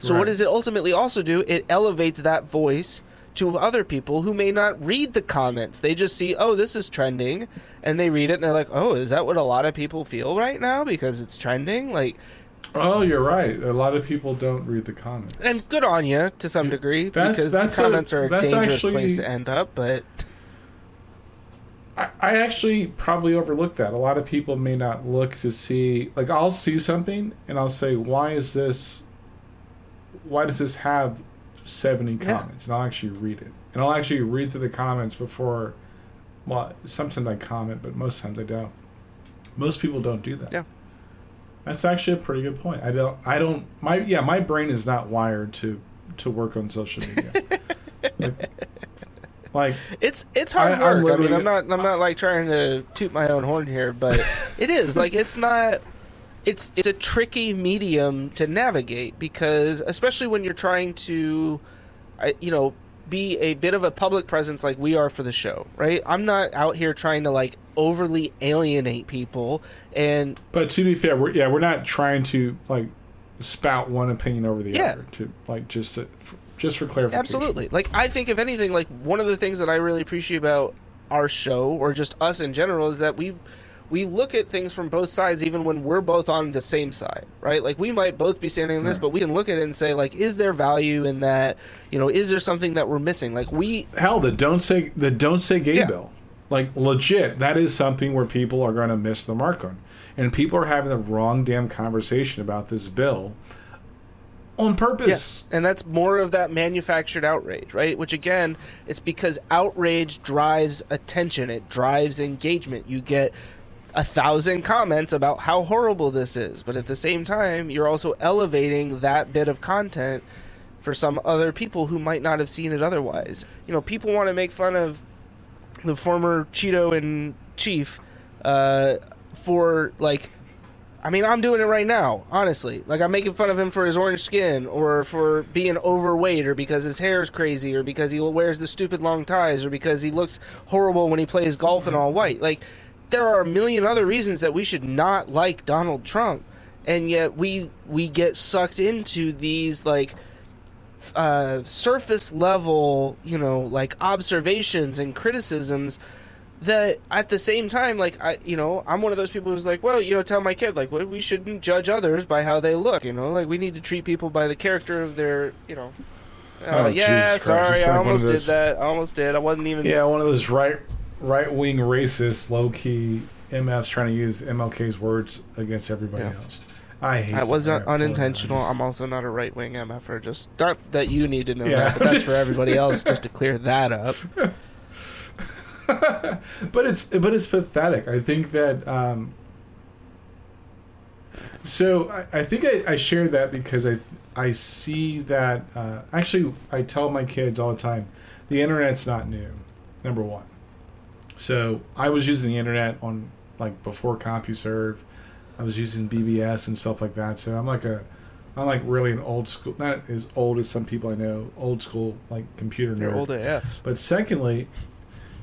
So what does it ultimately also do? It elevates that voice to other people who may not read the comments. They just see oh this is trending and they read it and they're like oh is that what a lot of people feel right now because it's trending? Like oh, you're right. A lot of people don't read the comments. and good on you to some degree That's- because that's the a- comments are a dangerous actually- place to end up but I, I actually probably overlooked that. A lot of people may not look to see, like, I'll see something and I'll say, why is this, why does this have 70 Yeah. comments? And I'll actually read it. And I'll actually read through the comments before, well, sometimes I comment, but most times I don't. Most people don't do that. Yeah. That's actually a pretty good point. I don't, I don't, my, yeah, my brain is not wired to, to work on social media. like, like, It's it's hard I- I'm work. I, mean, I'm not I'm not like trying to toot my own horn here, but it is like it's not. It's it's a tricky medium to navigate because especially when you're trying to, I, you know, be a bit of a public presence like we are for the show, right? I'm not out here trying to like overly alienate people and But to be fair, we're yeah, we're not trying to like spout one opinion over the Yeah. other. To like just to, just for clarification. Absolutely. Like I think if anything, like one of the things that I really appreciate about our show or just us in general is that we we look at things from both sides even when we're both on the same side, right? Like we might both be standing in this, but we can look at it and say like is there value in that? You know, is there something that we're missing? Like we Hell, the don't say the don't say gay Yeah. bill, like legit, that is something where people are going to miss the mark on, and people are having the wrong damn conversation about this bill on purpose. Yes, and that's more of that manufactured outrage, right? Which again, it's because outrage drives attention, it drives engagement. You get a thousand comments about how horrible this is, but at the same time, you're also elevating that bit of content for some other people who might not have seen it otherwise. You know, people want to make fun of the former Cheeto and Chief uh, for like I mean, I'm doing it right now, honestly. Like, I'm making fun of him for his orange skin, or for being overweight, or because his hair is crazy, or because he wears the stupid long ties, or because he looks horrible when he plays golf in all white. Like, there are a million other reasons that we should not like Donald Trump, and yet we we get sucked into these like uh, surface level, you know, like observations and criticisms that at the same time, like I, you know, I'm one of those people who's like, well, you know, tell my kid like, well, we shouldn't judge others by how they look, you know, like we need to treat people by the character of their, you know. Uh, Oh, yeah, Jesus sorry, I like one of almost did those- that. I almost did. I wasn't even. Yeah, one of those right right wing racist, low key MFs trying to use MLK's words against everybody Yeah. else. I hate that. wasn't unintentional. I'm also not a right wing MFer. Just not that you need to know Yeah. that, but that's for everybody else. Just to clear that up. but it's but it's pathetic. I think that. Um, so I, I think I, I shared that because I I see that uh, actually I tell my kids all the time, the internet's not new. Number one. So I was using the internet on like before CompuServe. I was using BBS and stuff like that. So I'm like a I'm like really an old school, not as old as some people I know, old school like computer nerd. You're old AF. But secondly,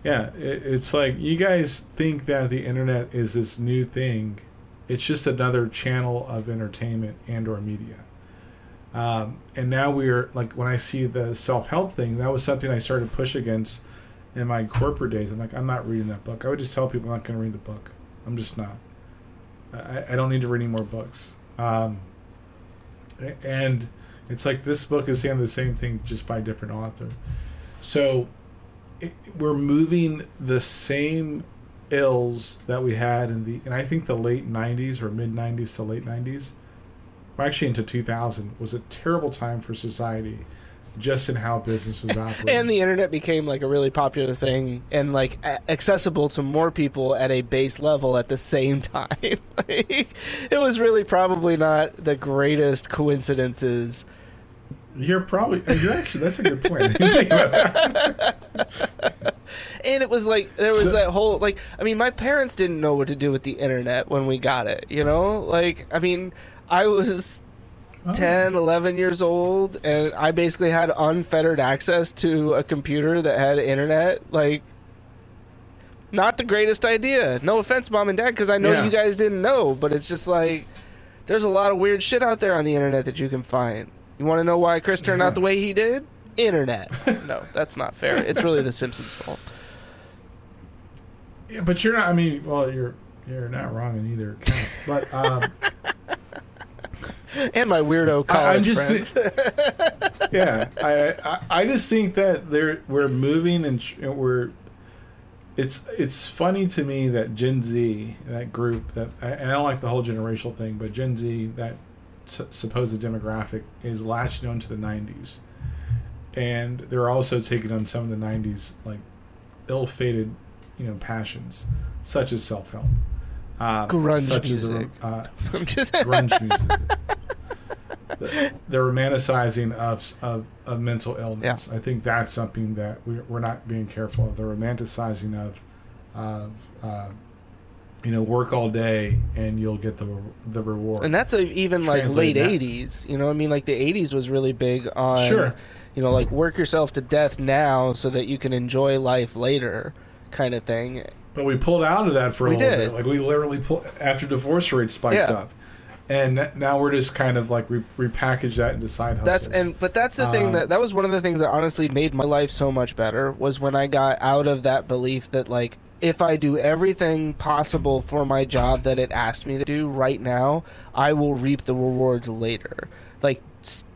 yeah, it, it's like you guys think that the internet is this new thing. It's just another channel of entertainment and or media. Um, and now we're like when I see the self help thing, that was something I started to push against in my corporate days. I'm like, I'm not reading that book. I would just tell people I'm not going to read the book. I'm just not. I, I don't need to read any more books. Um, and it's like this book is saying the same thing just by a different author. So it, we're moving the same ills that we had in the and I think the late 90s or mid 90s to late 90s well, actually into 2000, was a terrible time for society, just in how business was operating. and the internet became like a really popular thing and like a- accessible to more people at a base level at the same time. like, it was really probably not the greatest coincidences. you're probably uh, you're actually that's a good point. I didn't think about that. And it was like there was So- that whole like I mean my parents didn't know what to do with the internet when we got it, you know? Like I mean I was Oh. 10, 11 years old, and I basically had unfettered access to a computer that had internet. Like, not the greatest idea. No offense, mom and dad, because I know Yeah. you guys didn't know, but it's just like there's a lot of weird shit out there on the internet that you can find. You want to know why Chris turned Yeah. out the way he did? Internet. no, that's not fair. It's really The Simpsons' fault. Yeah, but you're not. I mean, well, you're you're not wrong in either account. But um, And my weirdo college I'm just friends. yeah, I, I I just think that there we're moving and we're. It's it's funny to me that Gen Z, that group that, and I don't like the whole generational thing, but Gen Z, that su- supposed demographic, is latching onto the '90s, and they're also taking on some of the '90s like ill-fated, you know, passions, such as self-help, um, Grunge such as music. uh, I'm grunge music. the, romanticizing of, of of mental illness. I think that's something that we, we're not being careful of. The romanticizing of, of uh, you know, work all day and you'll get the the reward. And that's a, even like late that. 80s. You know, I mean, like the 80s was really big on, Sure. you know, like work yourself to death now so that you can enjoy life later kind of thing. but we pulled out of that for a We little did. bit. Like we literally pulled after divorce rates spiked Yeah. up. And now we're just kind of like re- repackage that into side hustles. That's and but that's the thing Um, that that was one of the things that honestly made my life so much better was when I got out of that belief that like if I do everything possible for my job that it asked me to do right now, I will reap the rewards later. Like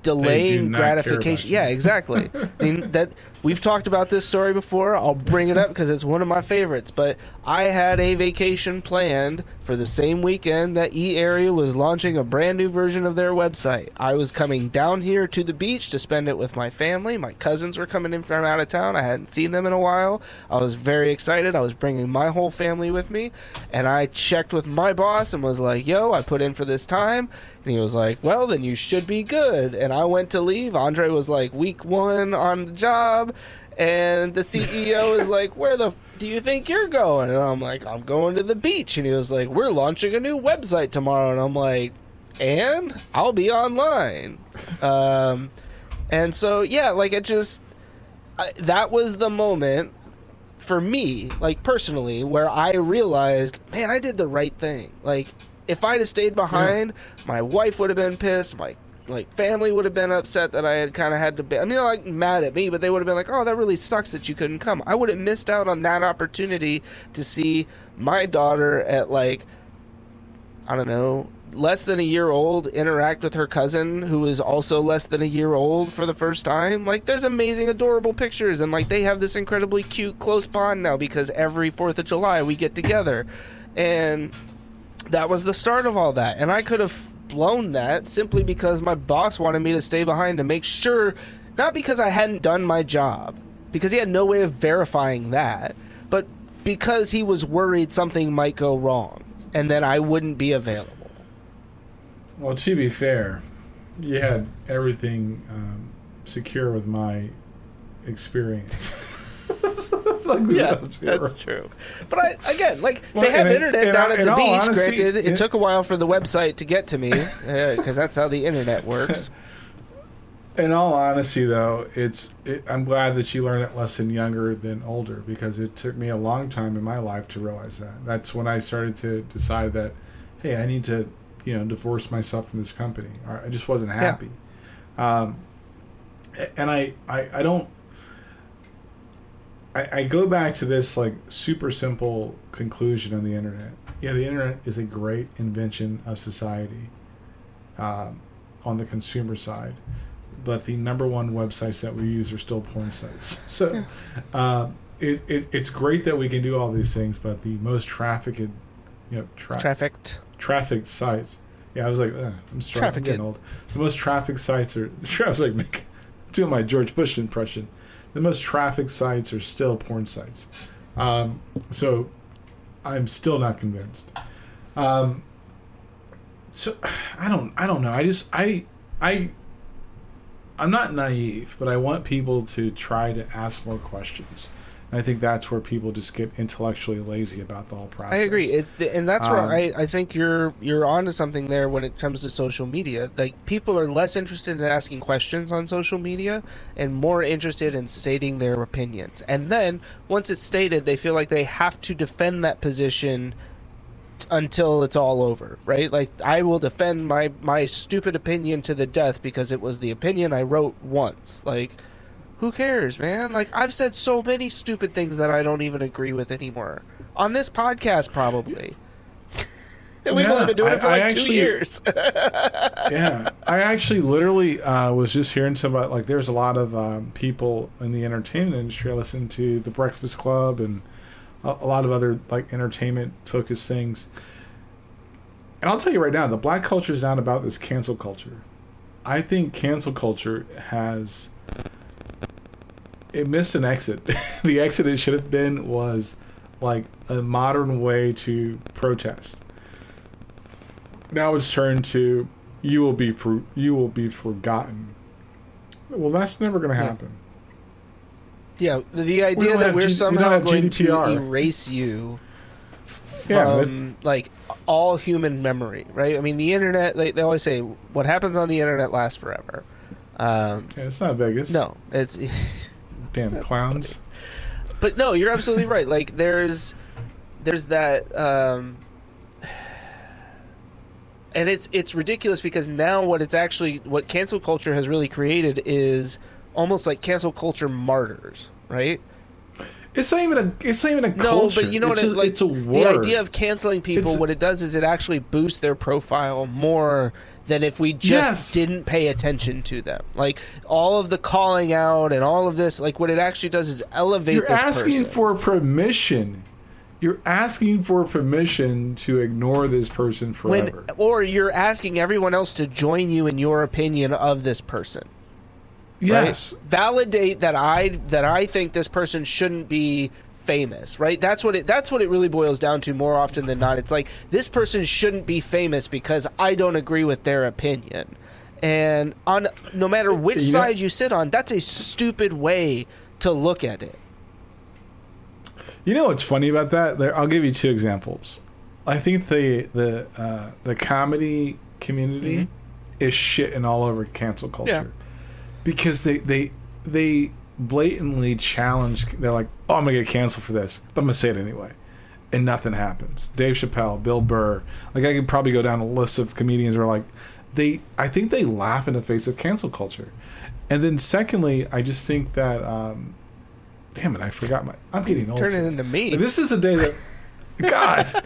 delaying not care about gratification. Yeah, exactly. I mean that we've talked about this story before. I'll bring it up because it's one of my favorites. But I had a vacation planned for the same weekend that E Area was launching a brand new version of their website. I was coming down here to the beach to spend it with my family. My cousins were coming in from out of town. I hadn't seen them in a while. I was very excited. I was bringing my whole family with me, and I checked with my boss and was like, "Yo, I put in for this time." And he was like, "Well, then you should be good." And I went to leave. Andre was like, "Week one on the job." And the CEO is like, "Where the f- do you think you're going?" And I'm like, "I'm going to the beach." And he was like, "We're launching a new website tomorrow." And I'm like, "And I'll be online." Um, and so yeah, like it just I, that was the moment for me, like personally, where I realized, man, I did the right thing. Like if I'd have stayed behind, my wife would have been pissed. My like family would have been upset that I had kind of had to be. I mean, like mad at me, but they would have been like, "Oh, that really sucks that you couldn't come." I would have missed out on that opportunity to see my daughter at like I don't know, less than a year old interact with her cousin who is also less than a year old for the first time. Like there's amazing adorable pictures and like they have this incredibly cute close bond now because every 4th of July we get together. And that was the start of all that. And I could have blown that simply because my boss wanted me to stay behind to make sure not because I hadn't done my job because he had no way of verifying that, but because he was worried something might go wrong and then I wouldn't be available. Well, to be fair, you had everything um, secure with my experience. Like, true. But I again, like Well, they have it- internet down at the beach. honesty, granted, it it- took a while for the website to get to me because that's how the internet works. In all honesty, though, it's it, I'm glad that you learned that lesson younger than older because it took me a long time in my life to realize that. That's when I started to decide that, hey, I need to, you know, divorce myself from this company. I just wasn't happy. Um, and I, I, I don't. I, I go back to this like super simple conclusion on the internet. Yeah, the internet is a great invention of society um, on the consumer side but the number one websites that we use are still porn sites. So uh, it, it, it's great that we can do all these things, but the most trafficked, you know, tra- Trafficked. trafficked sites Yeah, I was like, uh, I'm just trying, I'm getting old. The most trafficked sites are. I was like, make, doing my George Bush impression. The most traffic sites are still porn sites. Um, so, I'm still not convinced. Um, so I don't. I don't know. I just. I. I. I'm not naive, but I want people to try to ask more questions. I think that's where people just get intellectually lazy about the whole process. I agree. It's the, and that's Um, where I, I think you're you're onto something there when it comes to social media. Like people are less interested in asking questions on social media and more interested in stating their opinions. And then once it's stated, they feel like they have to defend that position until it's all over, right? Like I will defend my my stupid opinion to the death because it was the opinion I wrote once. Like who cares, man? Like I've said so many stupid things that I don't even agree with anymore on this podcast, probably. and we've Yeah, only been doing it for I- I like two actually- years. yeah, I actually literally uh, was just hearing some about like there's a lot of um, people in the entertainment industry. I listen to the Breakfast Club and a, a lot of other like entertainment focused things. And I'll tell you right now, the black culture is not about this cancel culture. I think cancel culture has it missed an exit. the exit it should have been was like a modern way to protest. Now it's turned to you will be for you will be forgotten. Well, that's never going to happen. yeah, the, the idea don't that we're G- somehow have going to erase you f- Yeah, from like all human memory, right? I mean, the internet. They, they always say what happens on the internet lasts forever. Um, Yeah, it's not Vegas. no, it's. damn clowns. but no you're absolutely right like there's there's that um and it's it's ridiculous because now what it's actually what cancel culture has really created is almost like cancel culture martyrs right It's not even a. It's not even a no but you know it's what a, it, like it's a word. the idea of canceling people It's- what it does is it actually boosts their profile more than if we just Yes. didn't pay attention to them like all of the calling out and all of this like what it actually does is elevate You're asking person. for permission. You're asking for permission to ignore this person when forever. or you're asking everyone else to join you in your opinion of this person right? yes. validate that i that i think this person shouldn't be famous right that's what it that's what it really boils down to more often than not it's like this person shouldn't be famous because i don't agree with their opinion and on no matter which You know- side you sit on that's a stupid way to look at it You know what's funny about that? There, I'll give you two examples. I think the the uh, the comedy community Mhm. is shitting all over cancel culture Yeah. because they they they blatantly challenge. They're like, "Oh, I'm gonna get canceled for this," but I'm gonna say it anyway, and nothing happens. Dave Chappelle, Bill Burr, like I could probably go down a list of comedians who are like, they. I think they laugh in the face of cancel culture, and then secondly, I just think that. Um, damn it, I forgot my. I'm getting old. turn it into me Like, This is the day that God.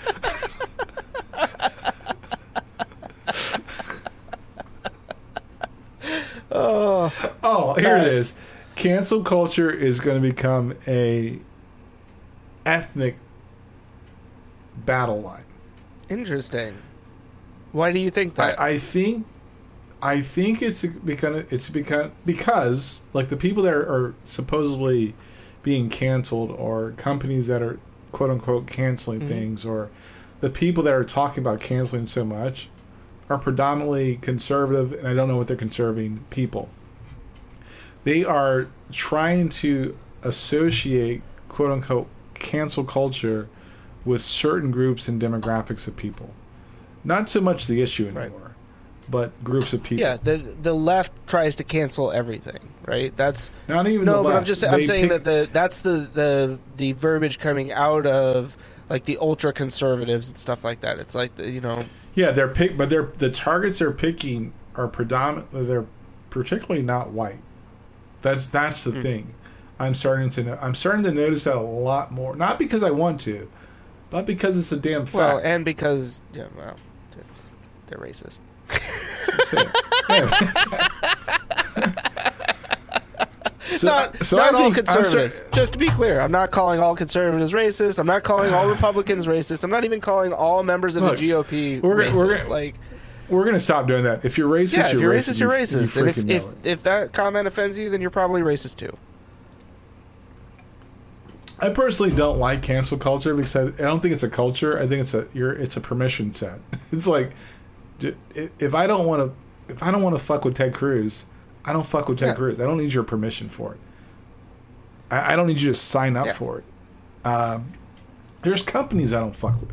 oh Oh, here it is. Cancel culture is going to become a ethnic battle line. interesting why do you think that I, I think I think it's because it's because because like the people that are, are supposedly being canceled or companies that are quote unquote canceling Mhm. things or the people that are talking about canceling so much are predominantly conservative and I don't know what they're conserving people. They are trying to associate quote unquote cancel culture with certain groups and demographics of people. Not so much the issue Right. anymore, but groups of people. Yeah, the the left tries to cancel everything, right? That's Not even no, but I'm just I'm They saying pick- that the that's the the the verbiage coming out of like the ultra conservatives and stuff like that. It's like the, you know, yeah, they're pick, but they're the targets they're picking are predominantly they're particularly not white. That's that's the Hmm. thing. I'm starting to know, I'm starting to notice that a lot more. Not because I want to, but because it's a damn fact. well, and because yeah, well, it's they're racist. So- not so not I all conservatives. Just to be clear, I'm not calling all conservatives racist. I'm not calling all Republicans racist. I'm not even calling all members of Look, the GOP we're racist. we're like we're gonna stop doing that. If you're racist, yeah, if you're, you're racist. racist, you're you- you racist. And if if, if that comment offends you, then you're probably racist too. I personally don't like cancel culture because I, I don't think it's a culture. I think it's a you're it's a permission set. It's like if I don't want to if I don't want to fuck with Ted Cruz, I don't fuck with Ted Yeah. Cruz. I don't need your permission for it. I, I don't need you to sign up Yeah. for it. Um, there's companies I don't fuck with.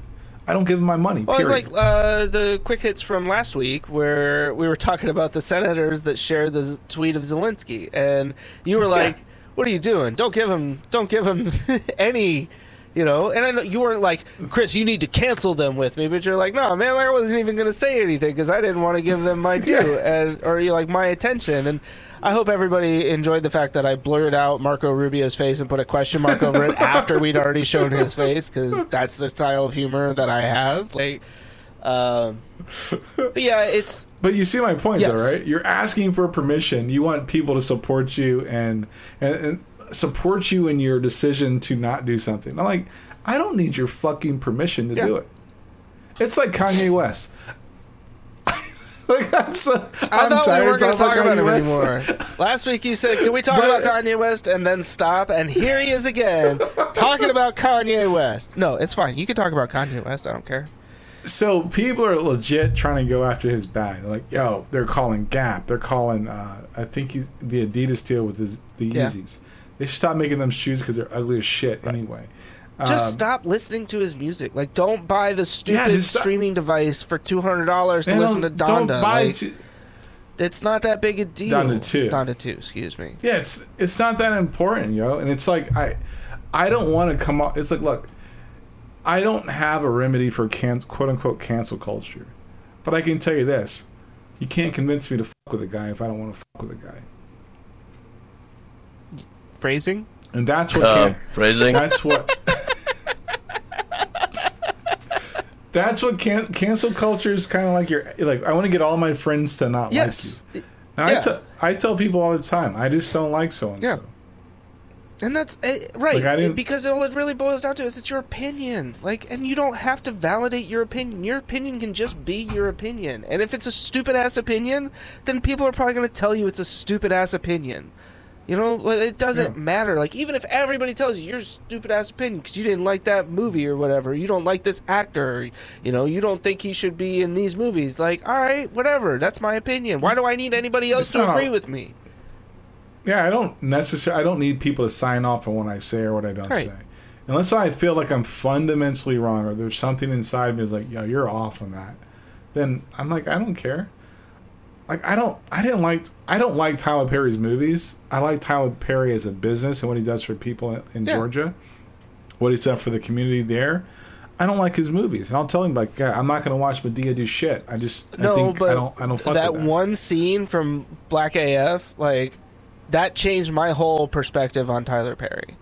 I don't give him my money. Well, it's like uh, the quick hits from last week where we were talking about the senators that shared the tweet of Zelensky, and you were like, "What are you doing? Don't give him, don't give him any." You know, and I know you weren't like, Chris, you need to cancel them with me, but you're like, no, man, I wasn't even going to say anything because I didn't want to give them my due, and or you like my attention. And I hope everybody enjoyed the fact that I blurred out Marco Rubio's face and put a question mark over it after we'd already shown his face because that's the style of humor that I have. Like, um, but yeah, it's But you see my point, though, right? You're asking for permission. You want people to support you and, and and support you in your decision to not do something. I'm like, I don't need your fucking permission to Yeah. do it. It's like Kanye West. like I'm so. I I'm thought we weren't going to talk talking about him anymore. Last week you said, "Can we talk But- about Kanye West?" and then stop, and here he is again talking about Kanye West. No, it's fine. You can talk about Kanye West. I don't care. So people are legit trying to go after his bag. They're like, yo, they're calling Gap. They're calling. Uh, I think he's, the Adidas deal with his, the Yeah. Yeezys. They should stop making them shoes because they're ugly as shit anyway. Just Um, stop listening to his music. Like, don't buy the stupid stop- streaming device for two hundred dollars to listen to Donda. Don't buy Like, too- it's not that big a deal. Donda 2. Donda two. Excuse me. Yeah, it's it's not that important, yo. And it's like I I don't want to come up. It's like look, I don't have a remedy for can, quote unquote cancel culture, but I can tell you this: you can't convince me to fuck with a guy if I don't want to fuck with a guy, Phrasing. And that's what Uh, can, phrasing. that's what. That's what can, cancel culture is kind of like. Your like, I want to get all my friends to not Yes. like you. And Yeah. I, te- I tell people all the time, I just don't like so and so. And that's eh, right Like, I didn't- because all it really boils down to is it's your opinion. Like, and you don't have to validate your opinion. Your opinion can just be your opinion. And if it's a stupid ass opinion, then people are probably going to tell you it's a stupid ass opinion. You know, like, it doesn't Yeah. matter. Like, even if everybody tells you your stupid ass opinion because you didn't like that movie or whatever, you don't like this actor, or, you know, you don't think he should be in these movies. Like, all right, whatever. That's my opinion. Why do I need anybody else It's to not agree with me? Yeah, I don't necessarily. I don't need people to sign off on what I say or what I don't Right. say, unless I feel like I'm fundamentally wrong or there's something inside me that's like, yo, you're off on that. Then I'm like, I don't care. Like I don't. I didn't like. I don't like Tyler Perry's movies. I like Tyler Perry as a business and what he does for people in, in Yeah. Georgia, what he's done for the community there. I don't like his movies, and I'll tell him like, I'm not going to watch Madea do shit. I just, I No, think but I don't, I don't fuck that that. one scene from Black AF, like that changed my whole perspective on Tyler Perry.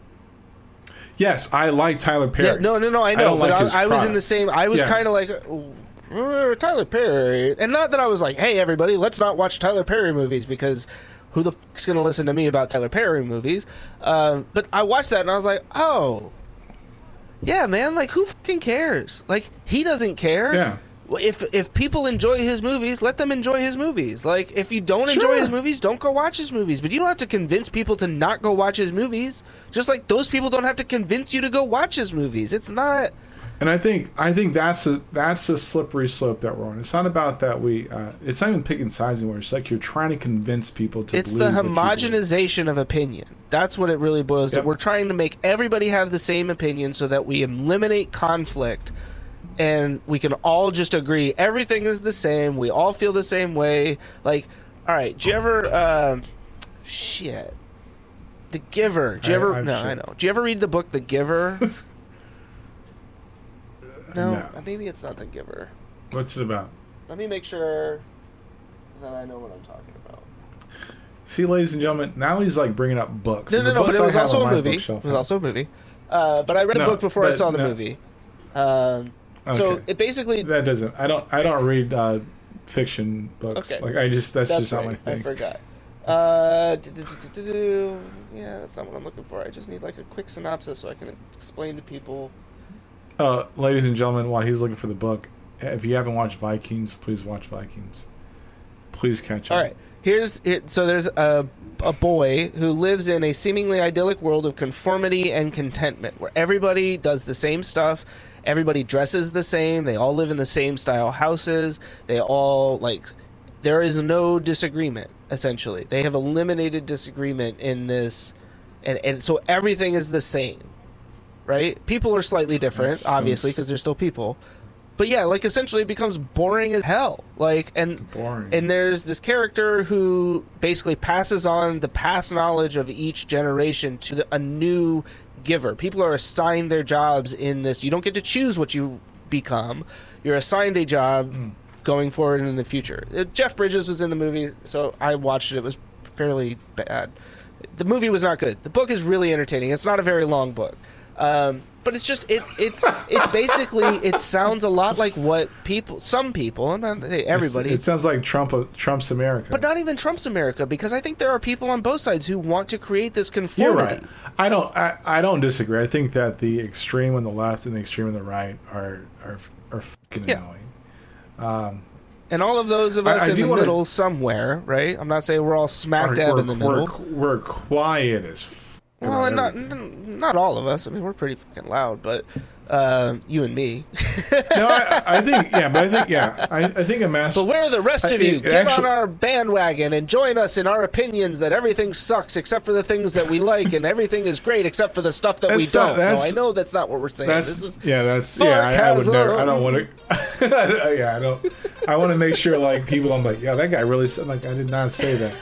Yes, I like Tyler Perry. Yeah, no, no, no, I know, don't but I, I was in the same. I was Yeah. kind of like. "Uh, Tyler Perry, and not that I was like, "Hey, everybody, let's not watch Tyler Perry movies," because who the fuck's gonna listen to me about Tyler Perry movies? Um, but I watched that and I was like, "Oh, yeah, man! Like, who fucking cares? Like, he doesn't care. Yeah. If if people enjoy his movies, let them enjoy his movies. Like if you don't enjoy his movies, don't go watch his movies. But you don't have to convince people to not go watch his movies. Just like those people don't have to convince you to go watch his movies. It's not. And I think I think that's a that's a slippery slope that we're on. It's not about that we. Uh, it's not even picking sides anymore. It's like you're trying to convince people to. It's the homogenization of opinion. That's what it really boils down. Yep. We're trying to make everybody have the same opinion so that we eliminate conflict and we can all just agree everything is the same. We all feel the same way. Like, all right, do you ever um shit. The Giver. Do you I- ever I've No, seen- I know. Do you ever read the book The Giver? no, No. maybe it's not The Giver. What's it about? Let me make sure that I know what I'm talking about. See, ladies and gentlemen, now he's like bringing up books. No, no, the no, but it was have also a movie. It was also a movie. Uh, but I read a No, book before I saw the no. movie. Um, So Okay. it basically that doesn't. I don't. I don't read uh, fiction books. Okay. Like I just. That's, that's just not my right, I thing. forgot. Uh, do- do- do- do- do. yeah, that's not what I'm looking for. I just need like a quick synopsis so I can explain to people. Uh, ladies and gentlemen, while he's looking for the book, if you haven't watched Vikings, please watch Vikings. Please catch up. All right. Here's here, so there's a a boy who lives in a seemingly idyllic world of conformity and contentment, where everybody does the same stuff, everybody dresses the same, they all live in the same style houses, they all like there is no disagreement essentially. They have eliminated disagreement in this and and so everything is the same. Right? People are slightly different, obviously, because they're still people. But yeah, like essentially it becomes boring as hell. Like and Boring. and there's this character who basically passes on the past knowledge of each generation to the, a new giver. People are assigned their jobs in this. You don't get to choose what you become. You're assigned a job Hmm. going forward in the future. Uh, Jeff Bridges was in the movie, so I watched it. It was fairly bad. The movie was not good. The book is really entertaining. It's not a very long book. Um, but it's just it it's it's basically it sounds a lot like what people some people hey, everybody It sounds like Trump. Trump's America. but not even Trump's America, because I think there are people on both sides who want to create this conformity You're right. I don't. I, I don't disagree. I think that the extreme on the left and the extreme on the right are are are fucking Yeah. annoying. And all of those of us I in the middle somewhere, right? I'm not saying we're all smack dab we're, in the we're, middle. We're, quiet as. fuck Well, and not not all of us. I mean, we're pretty fucking loud, but uh, you and me. no, I, I think yeah, but I think yeah, I, I think a mass. But where are the rest I- of you? Get actually- on our bandwagon and join us in our opinions that everything sucks except for the things that we like, and everything is great except for the stuff that we That's not- don't. No, I know that's not what we're saying. That's this is yeah, that's yeah. I, I would sarcasm. never. I don't want to. yeah, I don't. I want to make sure like people. I'm like, yeah, that guy really said like I did not say that.